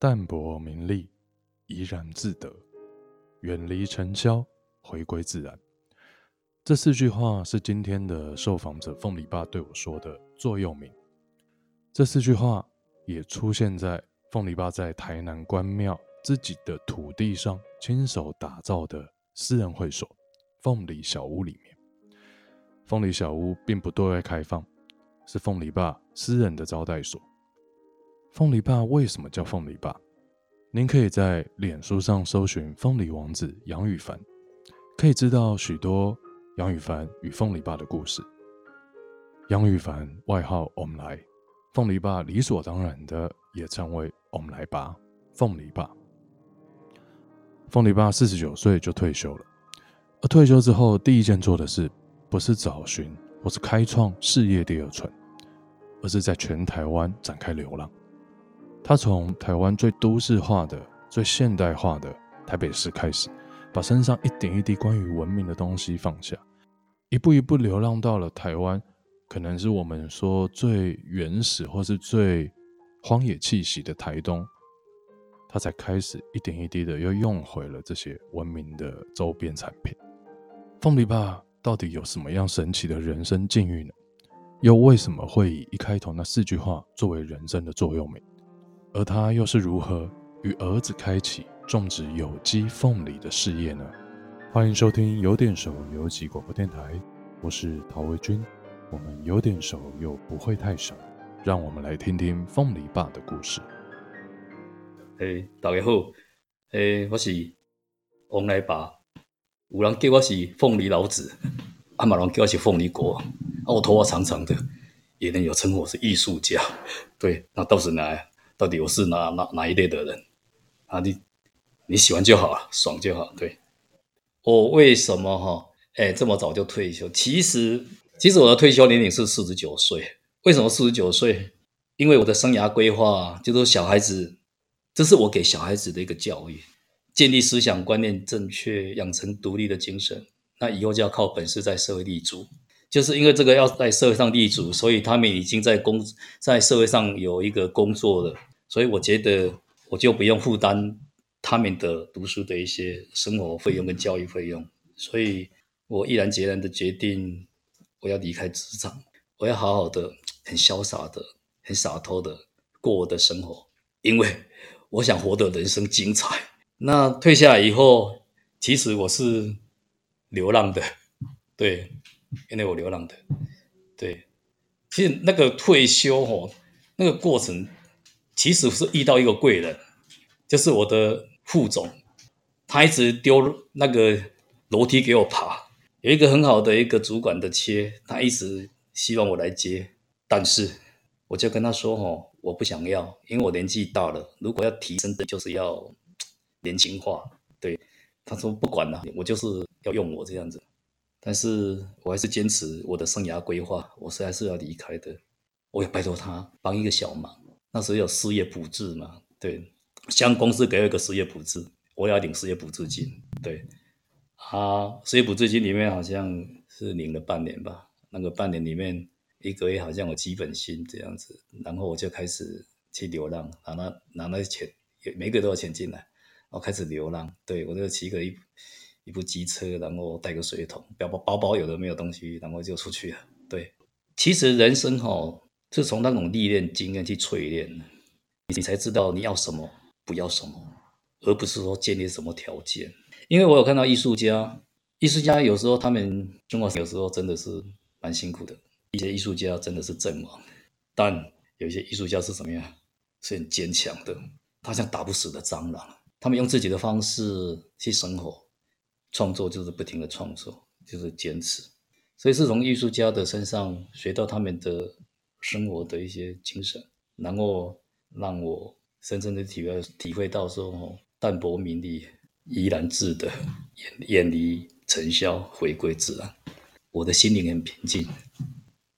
淡泊名利，怡然自得，远离尘嚣，回归自然。这四句话是今天的受访者凤梨爸对我说的座右铭。这四句话也出现在凤梨爸在台南关庙自己的土地上亲手打造的私人会所——凤梨小屋里面。凤梨小屋并不对外开放，是凤梨爸私人的招待所。凤梨爸为什么叫凤梨爸？您可以在脸书上搜寻“凤梨王子杨宇凡”，可以知道许多。杨宇凡与凤梨爸的故事。杨宇凡外号“我们来”，凤梨爸理所当然的也称为“我们来爸”。凤梨爸，凤梨爸四十九岁就退休了。而退休之后，第一件做的事不是找寻或是开创事业第二春，而是在全台湾展开流浪。他从台湾最都市化的、最现代化的台北市开始，把身上一点一滴关于文明的东西放下。一步一步流浪到了台湾，可能是我们说最原始或是最荒野气息的台东，他才开始一点一滴的又用回了这些文明的周边产品。凤梨爸到底有什么样神奇的人生境遇呢？又为什么会以一开头那四句话作为人生的座右铭？而他又是如何与儿子开启种植有机凤梨的事业呢？欢迎收听有点熟有机广播电台，我是陶维军。我们有点熟又不会太熟，让我们来听听凤梨爸的故事。诶，大家好，诶，我是王来爸，有人叫我是凤梨老子，阿马龙叫我是凤梨国，啊，我头发长长的，也能有称呼我是艺术家。对，那到底哪？到底我是哪哪哪一类的人？啊，你你喜欢就好了，爽就好，对。我为什么哈？哎，这么早就退休？其实，其实我的退休年龄是四十九岁。为什么四十九岁？因为我的生涯规划就是小孩子，这是我给小孩子的一个教育，建立思想观念正确，养成独立的精神。那以后就要靠本事在社会立足。就是因为这个要在社会上立足，所以他们已经在工在社会上有一个工作了。所以我觉得我就不用负担。他们的读书的一些生活费用跟教育费用，所以我毅然决然的决定，我要离开职场，我要好好的、很潇洒的、很洒脱的过我的生活，因为我想活得人生精彩。那退下来以后，其实我是流浪的，对，因为我流浪的，对。其实那个退休哦，那个过程其实是遇到一个贵人。就是我的副总，他一直丢那个楼梯给我爬。有一个很好的一个主管的切，他一直希望我来接，但是我就跟他说：“哦，我不想要，因为我年纪大了。如果要提升的，就是要年轻化。”对，他说不管了，我就是要用我这样子。但是我还是坚持我的生涯规划，我是还是要离开的。我也拜托他帮一个小忙，那时候有失业补助嘛，对。像公司给我一个失业补助，我要领失业补助金。对，啊，失业补助金里面好像是领了半年吧。那个半年里面，一个月好像有基本薪这样子。然后我就开始去流浪，拿那拿那些钱，每个月都有钱进来，然后开始流浪。对，我就骑个一一部机车，然后带个水桶，包包包包有的没有东西，然后就出去了。对，其实人生哈，是从那种历练经验去淬炼，你才知道你要什么。不要什么，而不是说建立什么条件。因为我有看到艺术家，艺术家有时候他们生活有时候真的是蛮辛苦的。一些艺术家真的是阵亡，但有些艺术家是怎么样？是很坚强的，他像打不死的蟑螂。他们用自己的方式去生活，创作就是不停的创作，就是坚持。所以是从艺术家的身上学到他们的生活的一些精神，然后让我。深深的体会体会到说，淡泊名利，怡然自得，远远离尘嚣，回归自然。我的心灵很平静，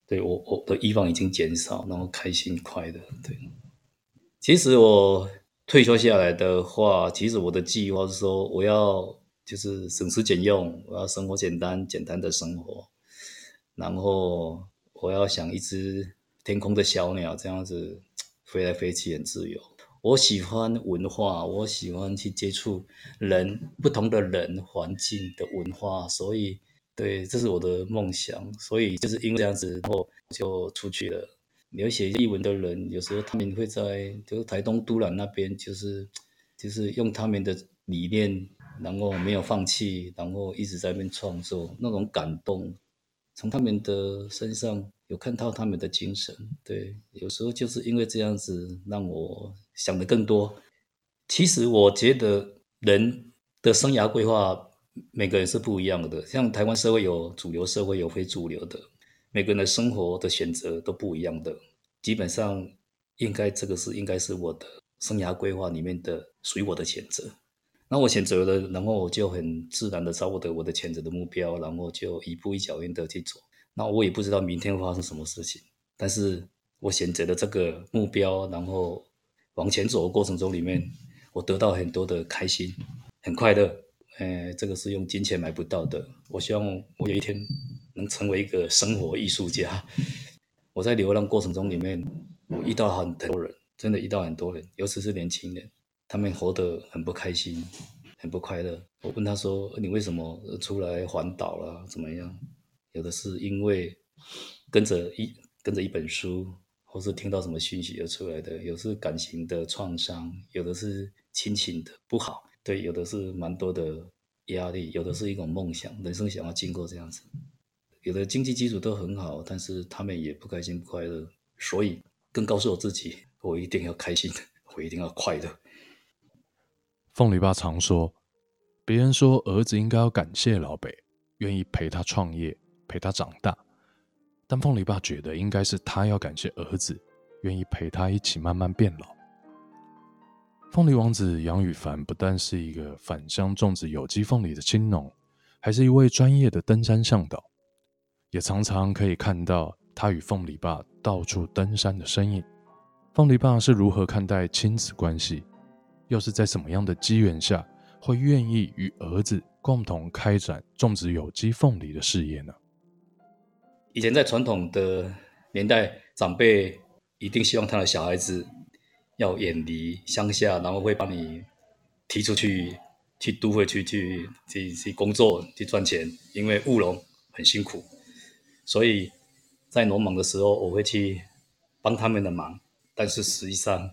对我我的欲望已经减少，然后开心快乐。对，其实我退休下来的话，其实我的计划是说，我要就是省吃俭用，我要生活简单，简单的生活，然后我要想一直天空的小鸟这样子飞来飞去，很自由。我喜欢文化，我喜欢去接触人，不同的人、环境的文化，所以对，这是我的梦想。所以就是因为这样子，然后就出去了。了解艺文的人，有时候他们会在就是台东都兰那边，就是就是用他们的理念，然后没有放弃，然后一直在那边创作，那种感动，从他们的身上有看到他们的精神。对，有时候就是因为这样子，让我。想的更多，其实我觉得人的生涯规划每个人是不一样的。像台湾社会有主流社会，有非主流的，每个人的生活的选择都不一样的。基本上，应该这个是应该是我的生涯规划里面的属于我的选择。那我选择了，然后我就很自然的找我的我的选择的目标，然后就一步一脚印的去走。那我也不知道明天会发生什么事情，但是我选择了这个目标，然后。往前走的过程中，里面我得到很多的开心，很快乐。呃，这个是用金钱买不到的。我希望我有一天能成为一个生活艺术家。我在流浪过程中里面，我遇到很多人，真的遇到很多人，尤其是年轻人，他们活得很不开心，很不快乐。我问他说：“你为什么出来环岛了？怎么样？”有的是因为跟着一跟着一本书。或是听到什么讯息而出来的，有的是感情的创伤，有的是亲情的不好，对，有的是蛮多的压力，有的是一种梦想，人生想要经过这样子，有的经济基础都很好，但是他们也不开心不快乐，所以更告诉我自己，我一定要开心，我一定要快乐。凤梨爸常说，别人说儿子应该要感谢老北，愿意陪他创业，陪他长大。但凤梨爸觉得应该是他要感谢儿子，愿意陪他一起慢慢变老。凤梨王子杨宇凡不但是一个返乡种植有机凤梨的青农，还是一位专业的登山向导，也常常可以看到他与凤梨爸到处登山的身影。凤梨爸是如何看待亲子关系？又是在什么样的机缘下，会愿意与儿子共同开展种植有机凤梨的事业呢？以前在传统的年代，长辈一定希望他的小孩子要远离乡下，然后会把你提出去，去都会去去去去工作，去赚钱，因为务农很辛苦，所以在农忙的时候，我会去帮他们的忙。但是实际上，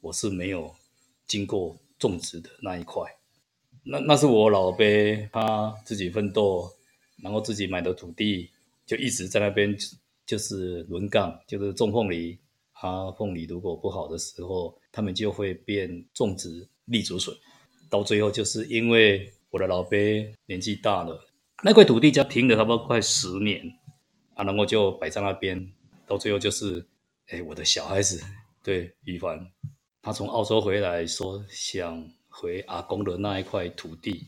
我是没有经过种植的那一块，那那是我老辈他自己奋斗，然后自己买的土地。就一直在那边，就是轮岗，就是种凤梨。啊，凤梨如果不好的时候，他们就会变种植立竹笋。到最后，就是因为我的老爹年纪大了，那块土地就停了差不多快十年啊，然后就摆在那边。到最后就是，哎，我的小孩子对宇凡，他从澳洲回来，说想回阿公的那一块土地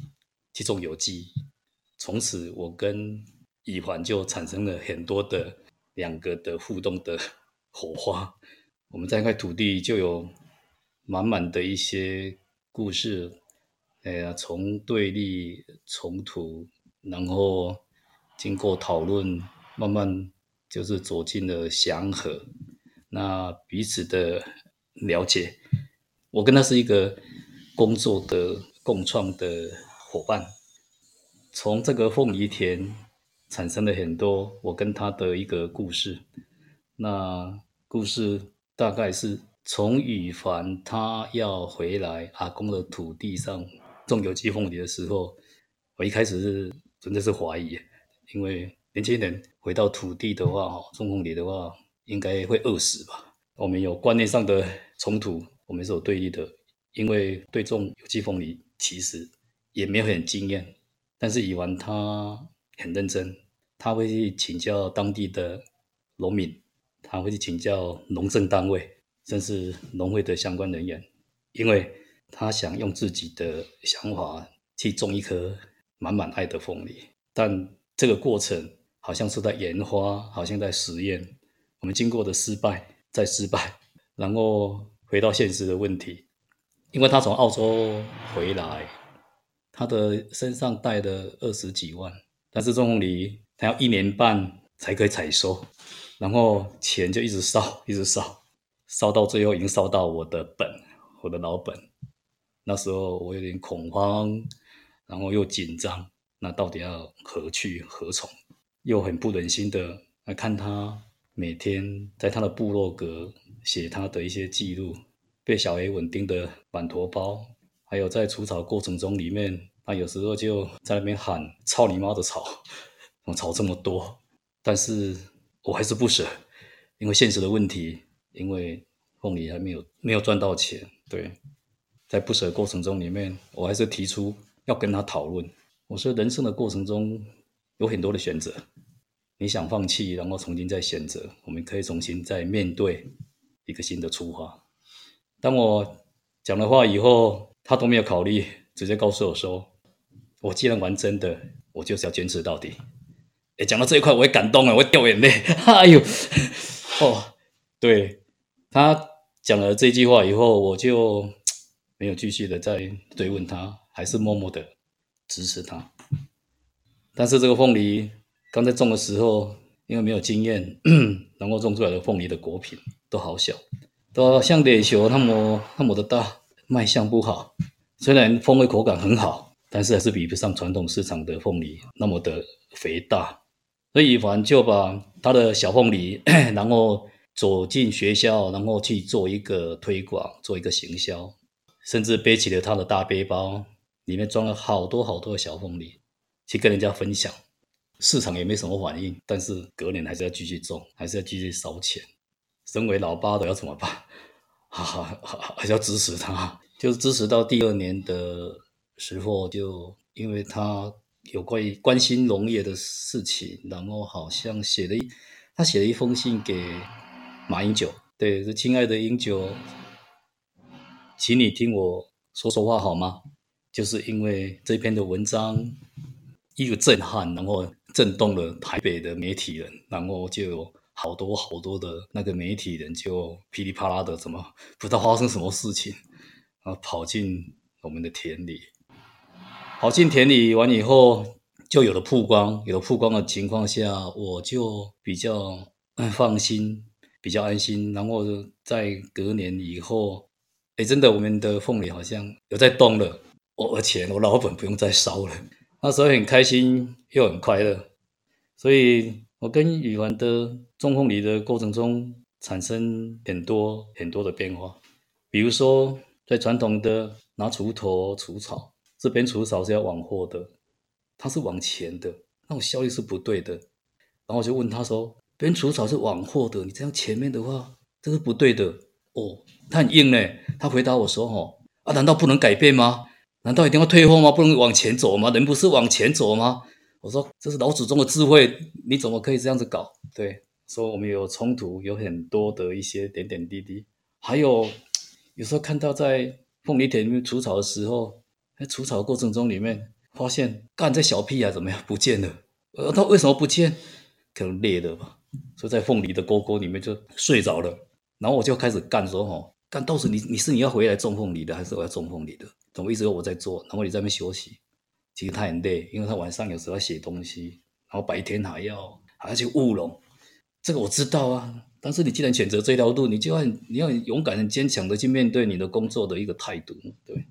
去种有机。从此，我跟以环就产生了很多的两个的互动的火花，我们在那块土地就有满满的一些故事，哎呀，从对立冲突，然后经过讨论，慢慢就是走进了祥和，那彼此的了解，我跟他是一个工作的共创的伙伴，从这个凤梨田。产生了很多我跟他的一个故事。那故事大概是从宇凡他要回来阿公的土地上种有机凤梨的时候，我一开始是真的是怀疑，因为年轻人回到土地的话，哈，种凤梨的话，应该会饿死吧？我们有观念上的冲突，我们是有对立的，因为对种有机凤梨其实也没有很经验，但是宇凡他。很认真，他会去请教当地的农民，他会去请教农政单位，甚至农会的相关人员，因为他想用自己的想法去种一颗满满爱的凤梨。但这个过程好像是在研发，好像在实验。我们经过的失败，再失败，然后回到现实的问题，因为他从澳洲回来，他的身上带了二十几万。但是种凤梨，他要一年半才可以采收，然后钱就一直烧，一直烧，烧到最后已经烧到我的本，我的老本。那时候我有点恐慌，然后又紧张，那到底要何去何从？又很不忍心的来看他每天在他的部落格写他的一些记录，被小 A 稳定的满头包，还有在除草过程中里面，他有时候就在那边喊“操你妈的草”，我草这么多，但是我还是不舍，因为现实的问题，因为凤梨还没有没有赚到钱，对，在不舍过程中里面，我还是提出要跟他讨论。我说人生的过程中有很多的选择。你想放弃，然后重新再选择，我们可以重新再面对一个新的出发。当我讲了话以后，他都没有考虑，直接告诉我说：“我既然玩真的，我就是要坚持到底。”哎，讲到这一块，我也感动了，我掉眼泪。哎呦，哦，对，他讲了这句话以后，我就没有继续的再追问他，还是默默的支持他。但是这个凤梨。刚在种的时候，因为没有经验，然后种出来的凤梨的果品都好小，都像垒球那么那么的大，卖相不好。虽然风味口感很好，但是还是比不上传统市场的凤梨那么的肥大。所以宇凡就把他的小凤梨，然后走进学校，然后去做一个推广，做一个行销，甚至背起了他的大背包，里面装了好多好多的小凤梨，去跟人家分享。市场也没什么反应，但是隔年还是要继续种，还是要继续烧钱。身为老爸的要怎么办？哈哈，还是要支持他，就是支持到第二年的时候，就因为他有关于关心农业的事情，然后好像写了一，他写了一封信给马英九，对，是亲爱的英九，请你听我说说话好吗？就是因为这篇的文章一个震撼，然后。震动了台北的媒体人，然后就有好多好多的那个媒体人就噼里啪啦的，怎么不知道发生什么事情，然后跑进我们的田里，跑进田里完以后，就有了曝光，有了曝光的情况下，我就比较放心，比较安心。然后在隔年以后，哎，真的我们的凤梨好像有在动了，我而且我老本不用再烧了。那时候很开心又很快乐，所以我跟宇凡的种凤梨的过程中产生很多很多的变化。比如说，在传统的拿锄头除草，这边除草是要往后的，它是往前的，那种效率是不对的。然后我就问他说：“别人除草是往后的，你这样前面的话，这是不对的。”哦，他很硬呢。他回答我说：“哦，啊，难道不能改变吗？”难道一定要退后吗？不能往前走吗？人不是往前走吗？我说这是老祖宗的智慧，你怎么可以这样子搞？对，说我们有冲突，有很多的一些点点滴滴，还有有时候看到在凤梨田里面除草的时候，在除草的过程中里面发现干这小屁啊怎么样 不见了？呃，他为什么不见？可能裂了吧？所以在凤梨的沟沟里面就睡着了。然后我就开始干说吼，干到时你你是你要回来种凤梨的，还是我要种凤梨的？怎么一直有我在做，然后你在那边休息，其实他很累，因为他晚上有时候要写东西，然后白天还要还要去务农，这个我知道啊。但是你既然选择这条路，你就要你要勇敢、很坚强的去面对你的工作的一个态度。对，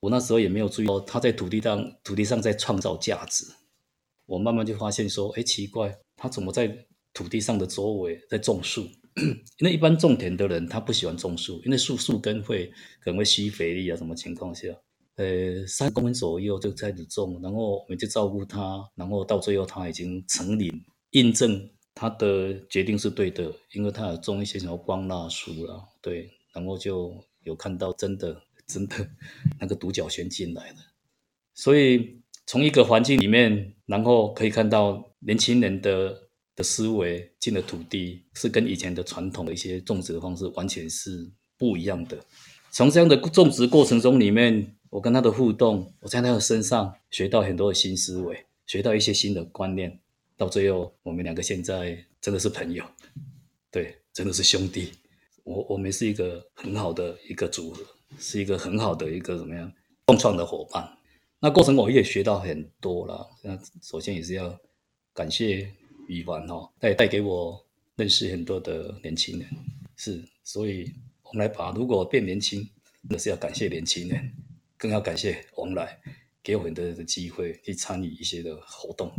我那时候也没有注意到他在土地上土地上在创造价值，我慢慢就发现说，哎，奇怪，他怎么在土地上的周围在种树？因为一般种田的人他不喜欢种树，因为树树根会可能会吸肥力啊，什么情况下，呃，三公分左右就开始种，然后我们就照顾它，然后到最后它已经成林，印证他的决定是对的，因为他有种一些什么光蜡树了，对，然后就有看到真的真的那个独角仙进来了，所以从一个环境里面，然后可以看到年轻人的。的思维进了土地，是跟以前的传统的一些种植的方式完全是不一样的。从这样的种植过程中里面，我跟他的互动，我在他的身上学到很多的新思维，学到一些新的观念。到最后，我们两个现在真的是朋友，对，真的是兄弟。我我们是一个很好的一个组合，是一个很好的一个怎么样共创的伙伴。那过程我也学到很多了。那首先也是要感谢。宇凡哈，带带给我认识很多的年轻人，是，所以我们来把如果变年轻那是要感谢年轻人，更要感谢王来给我很多的机会去参与一些的活动。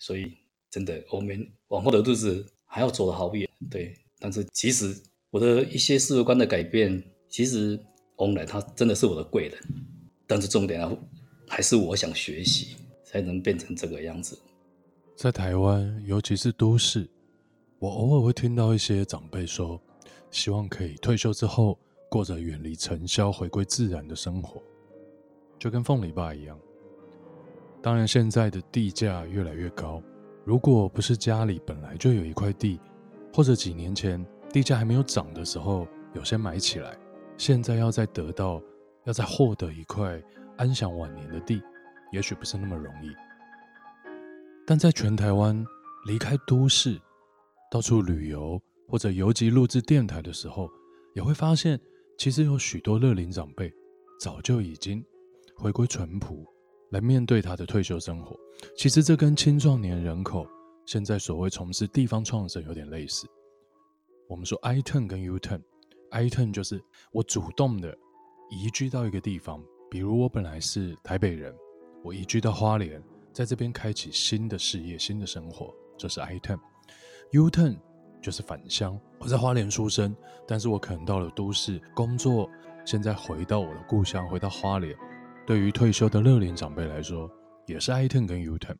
所以，真的，我们往后的日子还要走得好远。对，但是其实我的一些世界观的改变，其实王来他真的是我的贵人。但是重点啊，还是我想学习，才能变成这个样子。在台湾，尤其是都市，我偶尔会听到一些长辈说，希望可以退休之后过着远离尘嚣、回归自然的生活，就跟凤梨爸一样。当然，现在的地价越来越高，如果不是家里本来就有一块地，或者几年前地价还没有涨的时候有先买起来，现在要再得到、要再获得一块安享晚年的地，也许不是那么容易。但在全台湾离开都市，到处旅游或者游击录制电台的时候，也会发现，其实有许多乐龄长辈早就已经回归淳朴，来面对他的退休生活。其实这跟青壮年人口现在所谓从事地方创生有点类似。我们说 I-turn 跟 U turn I turn 就是我主动的移居到一个地方，比如我本来是台北人，我移居到花莲。在这边开启新的事业、新的生活，这是 I-turn。U-turn 就是返乡。我在花莲出生，但是我可能到了都市工作，现在回到我的故乡，回到花莲。对于退休的乐龄长辈来说，也是 I-turn 跟 U-turn。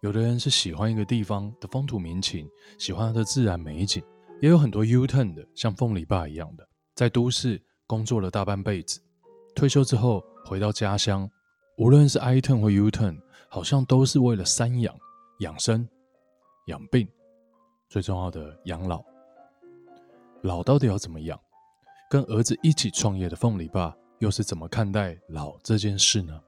有的人是喜欢一个地方的风土民情，喜欢它的自然美景，也有很多 U-turn 的，像凤梨爸一样的，在都市工作了大半辈子，退休之后回到家乡，无论是 I-turn 或 U-turn。好像都是为了三养：养生、养病，最重要的养老。老到底要怎么养？跟儿子一起创业的凤梨爸又是怎么看待老这件事呢？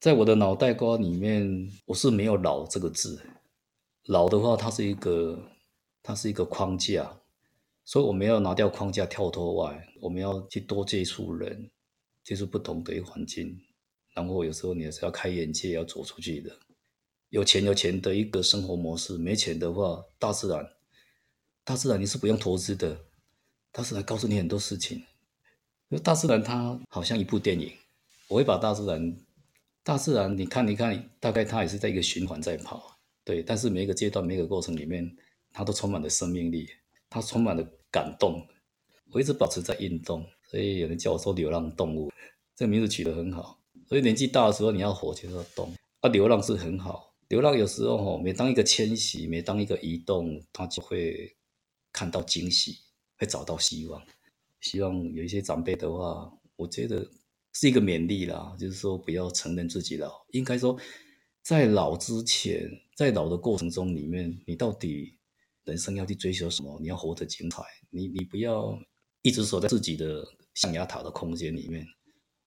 在我的脑袋瓜里面，我是没有“老”这个字。老的话，它是一个，它是一个框架，所以我们要拿掉框架，跳脱外，我们要去多接触人。接触不同的一个环境，然后有时候你也是要开眼界，要走出去的。有钱有钱的一个生活模式，没钱的话，大自然，大自然你是不用投资的，大自然告诉你很多事情。大自然它好像一部电影，我会把大自然，大自然你看你看，大概它也是在一个循环在跑，对。但是每一个阶段、每一个过程里面，它都充满了生命力，它充满了感动。我一直保持在运动。所以有人叫我说流浪动物，这个名字取得很好。所以年纪大的时候，你要活就要动啊。流浪是很好，流浪有时候吼，每当一个迁徙，每当一个移动，他就会看到惊喜，会找到希望。希望有一些长辈的话，我觉得是一个勉励啦，就是说不要承认自己老，应该说在老之前，在老的过程中里面，你到底人生要去追求什么？你要活得精彩，你你不要一直守在自己的。象牙塔的空间里面，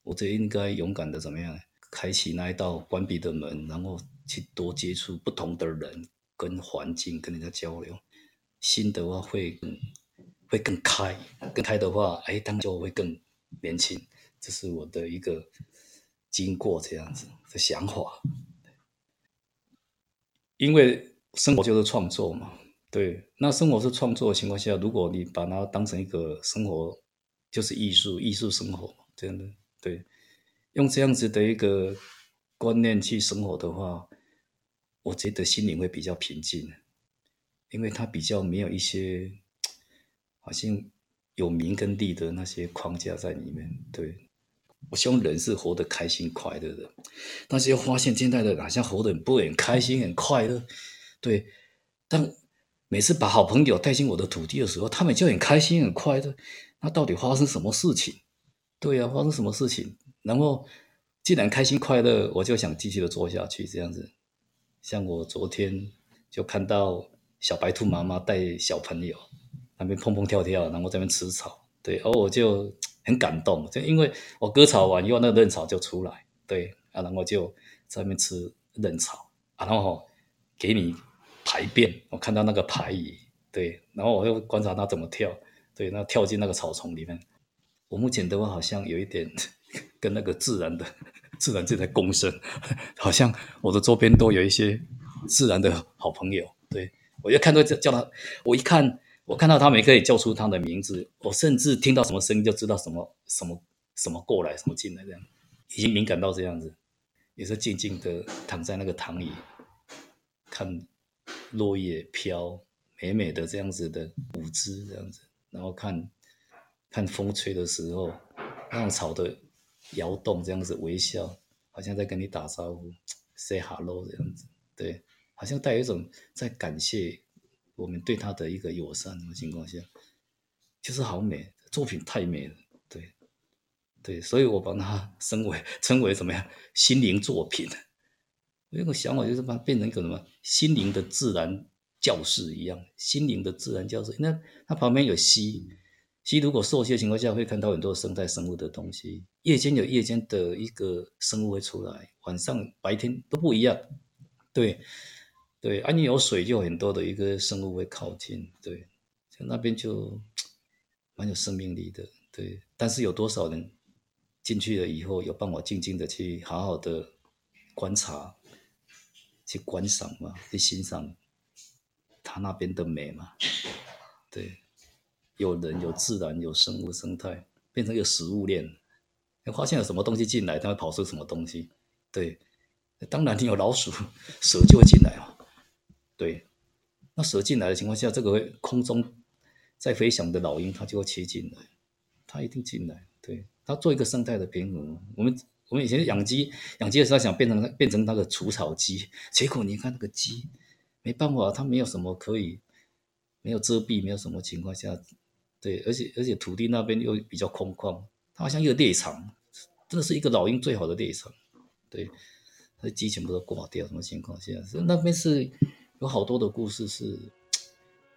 我这应该勇敢的怎么样？开启那一道关闭的门，然后去多接触不同的人跟环境，跟人家交流。心的话会更会更开，更开的话，哎，当然就会更年轻。这是我的一个经过这样子的想法。因为生活就是创作嘛，对。那生活是创作的情况下，如果你把它当成一个生活。就是艺术，艺术生活，真的对。用这样子的一个观念去生活的话，我觉得心灵会比较平静，因为它比较没有一些好像有名跟利的那些框架在里面。对，我希望人是活得开心快乐的，但是又发现现在的好像活得很不很开心很快乐。对，但每次把好朋友带进我的土地的时候，他们就很开心很快乐。那到底发生什么事情？对呀、啊，发生什么事情？然后既然开心快乐，我就想继续的做下去，这样子。像我昨天就看到小白兔妈妈带小朋友那边蹦蹦跳跳，然后在那边吃草，对，而我就很感动，就因为我割草完以后，那个嫩草就出来，对啊，然后就在那边吃嫩草，然后给你排便，我看到那个排遗，对，然后我又观察它怎么跳。对，那跳进那个草丛里面，我目前的话好像有一点 跟那个自然的自然就在共生，好像我的周边都有一些自然的好朋友。对，我一看到叫叫他，我一看我看到他们可以叫出他的名字，我甚至听到什么声音就知道什么什么什么过来，什么进来，这样。已经敏感到这样子，也是静静的躺在那个躺椅，看落叶飘，美美的这样子的舞姿这样子，然后看看风吹的时候，那种草的摇动这样子微笑，好像在跟你打招呼，say hello 这样子，对，好像带有一种在感谢。我们对他的一个友善的情况下，就是好美，作品太美了，对，对，所以我把它 称为称为什么呀？心灵作品。我有个想法，就是把它变成一个什么心灵的自然教室一样，心灵的自然教室。那它旁边有溪，溪如果受溪的情况下，会看到很多生态生物的东西。夜间有夜间的一个生物会出来，晚上白天都不一样，对。对，啊，你有水，就有很多的一个生物会靠近，对，像那边就蛮有生命力的，对。但是有多少人进去了以后，有办法静静的去好好的观察、去观赏嘛，去欣赏它那边的美嘛？对，有人、有自然、有生物生态，变成一个食物链，你发现有什么东西进来，它会跑出什么东西？对，当然你有老鼠、蛇就会进来嘛。对，那蛇进来的情况下，这个空中在飞翔的老鹰，它就会切进来，它一定进来。对，它做一个生态的平衡。我们我们以前养鸡，养鸡的时候想变成变成那个除草机，结果你看那个鸡，没办法，它没有什么可以，没有遮蔽，没有什么情况下，对，而且而且土地那边又比较空旷，它好像一个猎场，真的是一个老鹰最好的猎场。对，那鸡全部都挂掉，什么情况下？那边是。有好多的故事是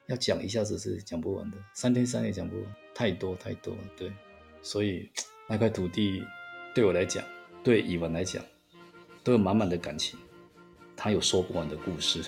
要讲，一下子是讲不完的，三天三夜讲不完，太多太多了。对，所以那块土地对我来讲，对以文来讲，都有满满的感情，它有说不完的故事。